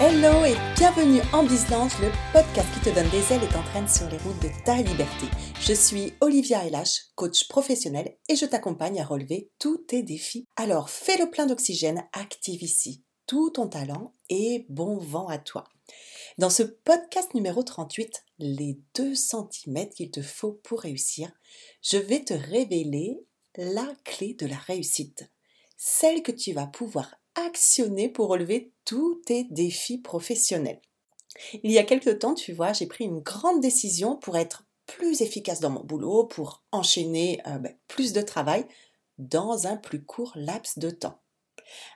Hello et bienvenue en Bislange, le podcast qui te donne des ailes et t'entraîne sur les routes de ta liberté. Je suis Olivia Elash, coach professionnel et je t'accompagne à relever tous tes défis. Alors fais le plein d'oxygène, active ici tout ton talent et bon vent à toi. Dans ce podcast numéro 38, les 2 cm qu'il te faut pour réussir, je vais te révéler la clé de la réussite, celle que tu vas pouvoir actionner pour relever tous tes défis professionnels. Il y a quelque temps, tu vois, j'ai pris une grande décision pour être plus efficace dans mon boulot, pour enchaîner euh, ben, plus de travail dans un plus court laps de temps.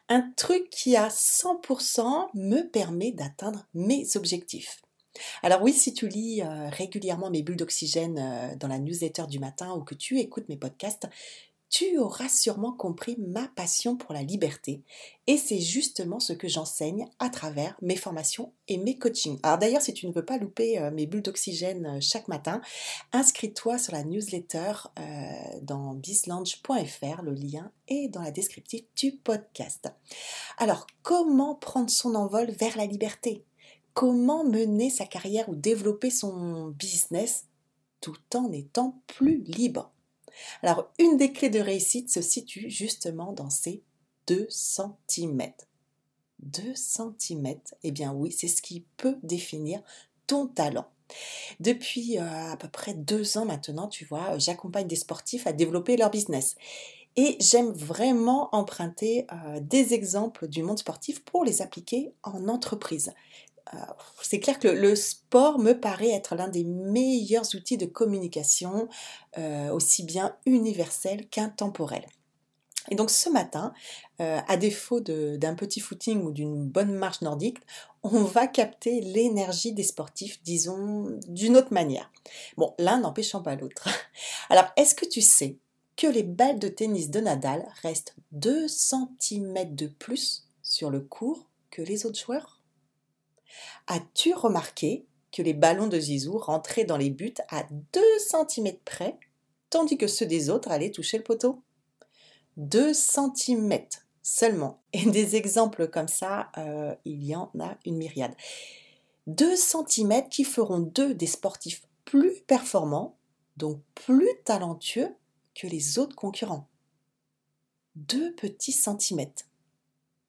Un truc qui à 100% me permet d'atteindre mes objectifs. Alors oui, si tu lis euh, régulièrement mes bulles d'oxygène euh, dans la newsletter du matin ou que tu écoutes mes podcasts, tu auras sûrement compris ma passion pour la liberté. Et c'est justement ce que j'enseigne à travers mes formations et mes coachings. Alors d'ailleurs, si tu ne veux pas louper euh, mes bulles d'oxygène euh, chaque matin, inscris-toi sur la newsletter euh, dans bislange.fr. Le lien est dans la descriptive du podcast. Alors, comment prendre son envol vers la liberté? Comment mener sa carrière ou développer son business tout en étant plus libre? Alors, une des clés de réussite se situe justement dans ces 2 cm. 2 cm, eh bien oui, c'est ce qui peut définir ton talent. Depuis euh, à peu près deux ans maintenant, tu vois, j'accompagne des sportifs à développer leur business. Et j'aime vraiment emprunter euh, des exemples du monde sportif pour les appliquer en entreprise. Euh, c'est clair que le, sport me paraît être l'un des meilleurs outils de communication, euh, aussi bien universel qu'intemporel. Et donc ce matin, euh, à défaut d'un petit footing ou d'une bonne marche nordique, on va capter l'énergie des sportifs, disons, d'une autre manière. Bon, l'un n'empêchant pas l'autre. Alors, est-ce que tu sais que les balles de tennis de Nadal restent 2 cm de plus sur le court que les autres joueurs? As-tu remarqué que les ballons de Zizou rentraient dans les buts à 2 cm près, tandis que ceux des autres allaient toucher le poteau? 2 cm seulement. Et des exemples comme ça, euh, il y en a une myriade. 2 cm qui feront d'eux des sportifs plus performants, donc plus talentueux que les autres concurrents. Deux petits centimètres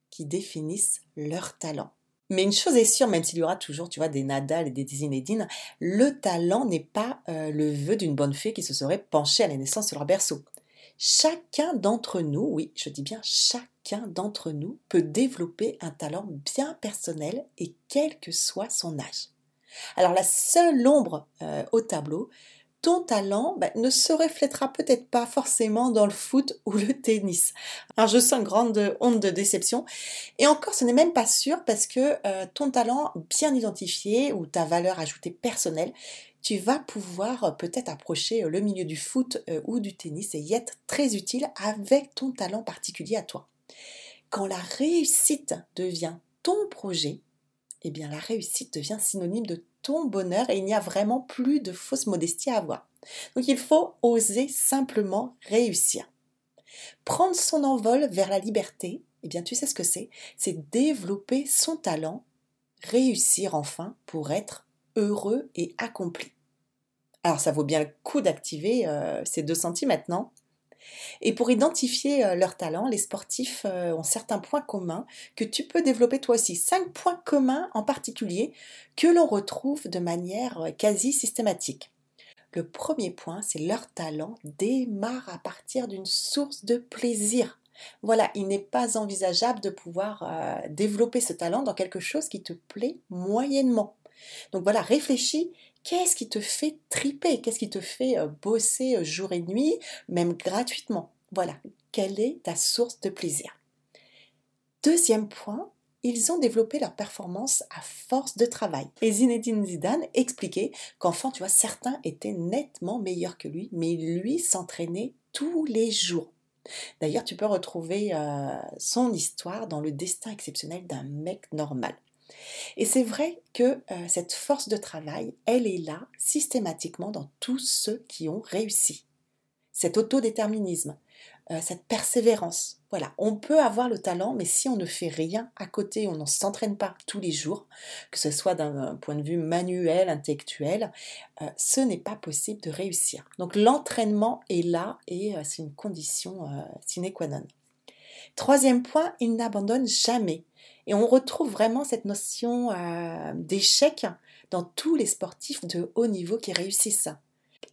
qui définissent leur talent. Mais une chose est sûre, même s'il y aura toujours, tu vois, des Nadal et des Zinedine, le talent n'est pas euh, le vœu d'une bonne fée qui se serait penchée à la naissance sur leur berceau. Chacun d'entre nous, oui, je dis bien chacun d'entre nous, peut développer un talent bien personnel et quel que soit son âge. Alors la seule ombre euh, au tableau, ton talent bah, ne se reflètera peut-être pas forcément dans le foot ou le tennis. Alors je sens grande honte de déception. Et encore, ce n'est même pas sûr parce que euh, ton talent bien identifié ou ta valeur ajoutée personnelle, tu vas pouvoir euh, peut-être approcher euh, le milieu du foot ou du tennis et y être très utile avec ton talent particulier à toi. Quand la réussite devient ton projet, eh bien la réussite devient synonyme de ton bonheur et il n'y a vraiment plus de fausse modestie à avoir. Donc il faut oser simplement réussir. Prendre son envol vers la liberté, eh bien tu sais ce que c'est, c'est développer son talent, réussir enfin pour être heureux et accompli. Alors ça vaut bien le coup d'activer euh, ces deux centimètres, non? Et pour identifier euh, leurs talents, les sportifs euh, ont certains points communs que tu peux développer toi aussi. Cinq points communs en particulier que l'on retrouve de manière euh, quasi systématique. Le premier point, c'est leur talent démarre à partir d'une source de plaisir. Voilà, il n'est pas envisageable de pouvoir développer ce talent dans quelque chose qui te plaît moyennement. Donc voilà, réfléchis Qu'est-ce qui te fait triper? Qu'est-ce qui te fait euh, bosser euh, jour et nuit, même gratuitement? Voilà, quelle est ta source de plaisir? Deuxième point, ils ont développé leur performance à force de travail. Et Zinedine Zidane expliquait qu'enfant, tu vois, certains étaient nettement meilleurs que lui, mais lui s'entraînait tous les jours. D'ailleurs, tu peux retrouver euh, son histoire dans le destin exceptionnel d'un mec normal. Et c'est vrai que euh, cette force de travail, elle est là systématiquement dans tous ceux qui ont réussi. Cet autodéterminisme, euh, cette persévérance. Voilà, on peut avoir le talent, mais si on ne fait rien à côté, on ne s'entraîne pas tous les jours, que ce soit d'un point de vue manuel, intellectuel, euh, ce n'est pas possible de réussir. Donc l'entraînement est là et c'est une condition sine qua non. Troisième point, il n'abandonne jamais. Et on retrouve vraiment cette notion d'échec dans tous les sportifs de haut niveau qui réussissent.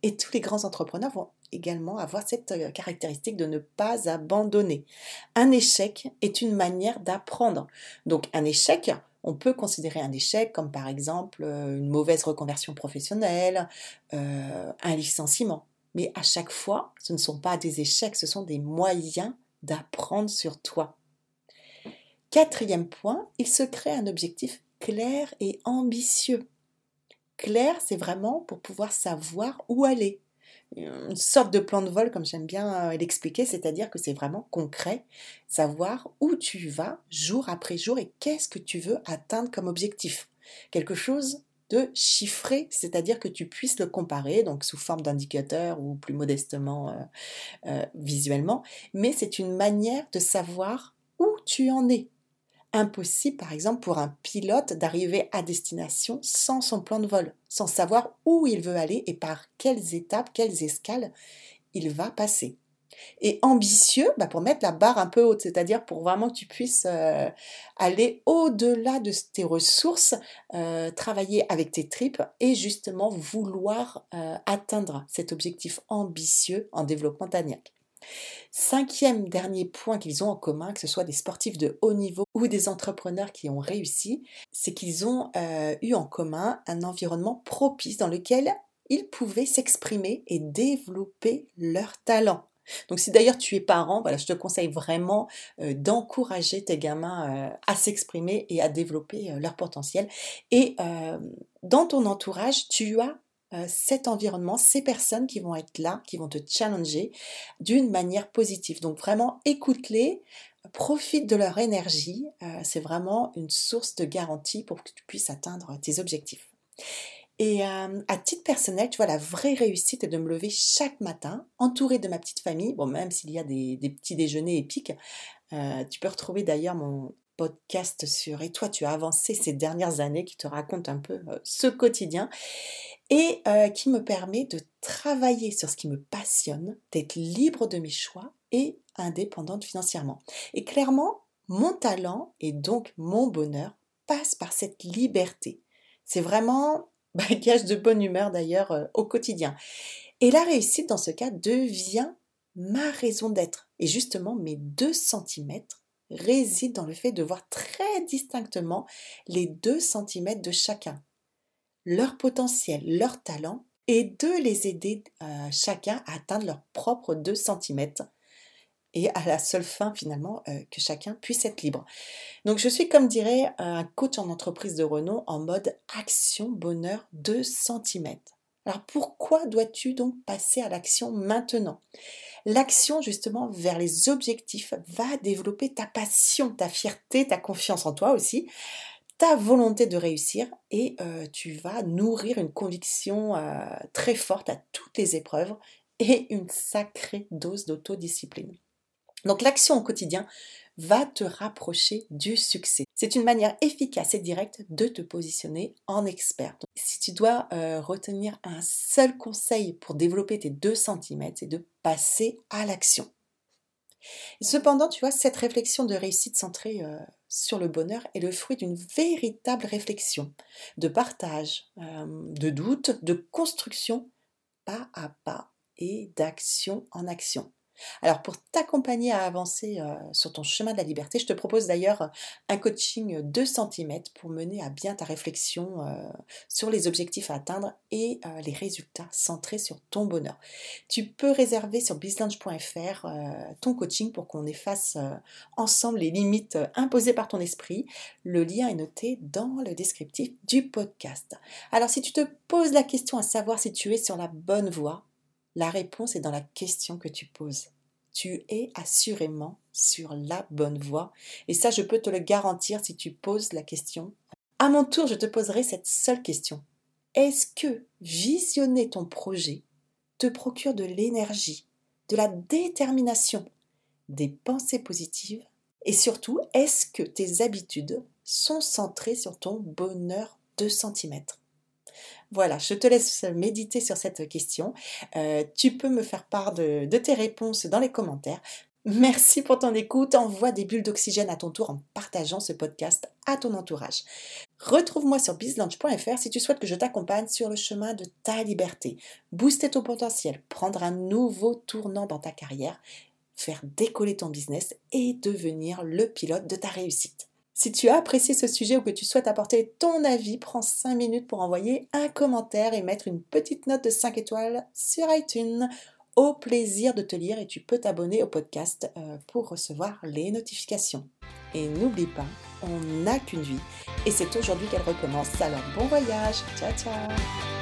Et tous les grands entrepreneurs vont également avoir cette euh, caractéristique de ne pas abandonner. Un échec est une manière d'apprendre. Donc un échec, on peut considérer un échec comme par exemple euh, une mauvaise reconversion professionnelle, euh, un licenciement. Mais à chaque fois, ce ne sont pas des échecs, ce sont des moyens d'apprendre sur toi. Quatrième point, il se crée un objectif clair et ambitieux. Clair, c'est vraiment pour pouvoir savoir où aller. Une sorte de plan de vol, comme j'aime bien euh, l'expliquer, c'est-à-dire que c'est vraiment concret, savoir où tu vas jour après jour et qu'est-ce que tu veux atteindre comme objectif. Quelque chose de chiffré, c'est-à-dire que tu puisses le comparer, donc sous forme d'indicateur ou plus modestement euh, euh, visuellement, mais c'est une manière de savoir où tu en es impossible, par exemple, pour un pilote d'arriver à destination sans son plan de vol, sans savoir où il veut aller et par quelles étapes, quelles escales il va passer. Et ambitieux, bah, pour mettre la barre un peu haute, c'est-à-dire pour vraiment que tu puisses euh, aller au-delà de tes ressources, euh, travailler avec tes tripes et justement vouloir euh, atteindre cet objectif ambitieux en développement taniaque. Cinquième dernier point qu'ils ont en commun, que ce soit des sportifs de haut niveau ou des entrepreneurs qui ont réussi, c'est qu'ils ont euh, eu en commun un environnement propice dans lequel ils pouvaient s'exprimer et développer leur talent. Donc si d'ailleurs tu es parent, voilà, je te conseille vraiment euh, d'encourager tes gamins euh, à s'exprimer et à développer leur potentiel. Et dans ton entourage, tu as cet environnement, ces personnes qui vont être là, qui vont te challenger d'une manière positive. Donc vraiment, écoute-les, profite de leur énergie. Euh, c'est vraiment une source de garantie pour que tu puisses atteindre tes objectifs. Et euh, à titre personnel, tu vois, la vraie réussite est de me lever chaque matin, entourée de ma petite famille. Bon, même s'il y a des petits déjeuners épiques, tu peux retrouver d'ailleurs mon, podcast sur Et toi, tu as avancé ces dernières années qui te raconte un peu euh, ce quotidien et euh, qui me permet de travailler sur ce qui me passionne, d'être libre de mes choix et indépendante financièrement. Et clairement, mon talent et donc mon bonheur passe par cette liberté. C'est vraiment un gage de bonne humeur d'ailleurs euh, au quotidien. Et la réussite dans ce cas devient ma raison d'être. Et justement, mes deux centimètres réside dans le fait de voir très distinctement les deux centimètres de chacun, leur potentiel, leur talent, et de les aider euh, chacun à atteindre leur propre 2 centimètres et à la seule fin finalement euh, que chacun puisse être libre. Donc je suis comme dirait un coach en entreprise de renom en mode action bonheur 2 centimètres. Alors pourquoi dois-tu donc passer à l'action maintenant? L'action justement vers les objectifs va développer ta passion, ta fierté, ta confiance en toi aussi, ta volonté de réussir et euh, tu vas nourrir une conviction euh, très forte à toutes les épreuves et une sacrée dose d'autodiscipline. Donc l'action au quotidien va te rapprocher du succès. C'est une manière efficace et directe de te positionner en expert. si tu dois euh, retenir un seul conseil pour développer tes 2 cm, c'est de passer à l'action. Cependant, tu vois, cette réflexion de réussite centrée euh, sur le bonheur est le fruit d'une véritable réflexion, de partage, euh, de doute, de construction pas à pas et d'action en action. Alors pour t'accompagner à avancer euh, sur ton chemin de la liberté, je te propose d'ailleurs un coaching 2 cm pour mener à bien ta réflexion euh, sur les objectifs à atteindre et euh, les résultats centrés sur ton bonheur. Tu peux réserver sur bizlunch.fr ton coaching pour qu'on efface ensemble les limites imposées par ton esprit. Le lien est noté dans le descriptif du podcast. Alors si tu te poses la question à savoir si tu es sur la bonne voie, la réponse est dans la question que tu poses. Tu es assurément sur la bonne voie. Et ça, je peux te le garantir si tu poses la question. À mon tour, je te poserai cette seule question. Est-ce que visionner ton projet te procure de l'énergie, de la détermination des pensées positives? Et surtout, est-ce que tes habitudes sont centrées sur ton bonheur de centimètres voilà, je te laisse méditer sur cette question. Euh, tu peux me faire part de, tes réponses dans les commentaires. Merci pour ton écoute. Envoie des bulles d'oxygène à ton tour en partageant ce podcast à ton entourage. Retrouve-moi sur bizlunch.fr si tu souhaites que je t'accompagne sur le chemin de ta liberté. Booster ton potentiel, prendre un nouveau tournant dans ta carrière, faire décoller ton business et devenir le pilote de ta réussite. Si tu as apprécié ce sujet ou que tu souhaites apporter ton avis, prends 5 minutes pour envoyer un commentaire et mettre une petite note de 5 étoiles sur iTunes au plaisir de te lire et tu peux t'abonner au podcast euh, pour recevoir les notifications. Et n'oublie pas, on n'a qu'une vie et c'est aujourd'hui qu'elle recommence. Alors bon voyage, ciao ciao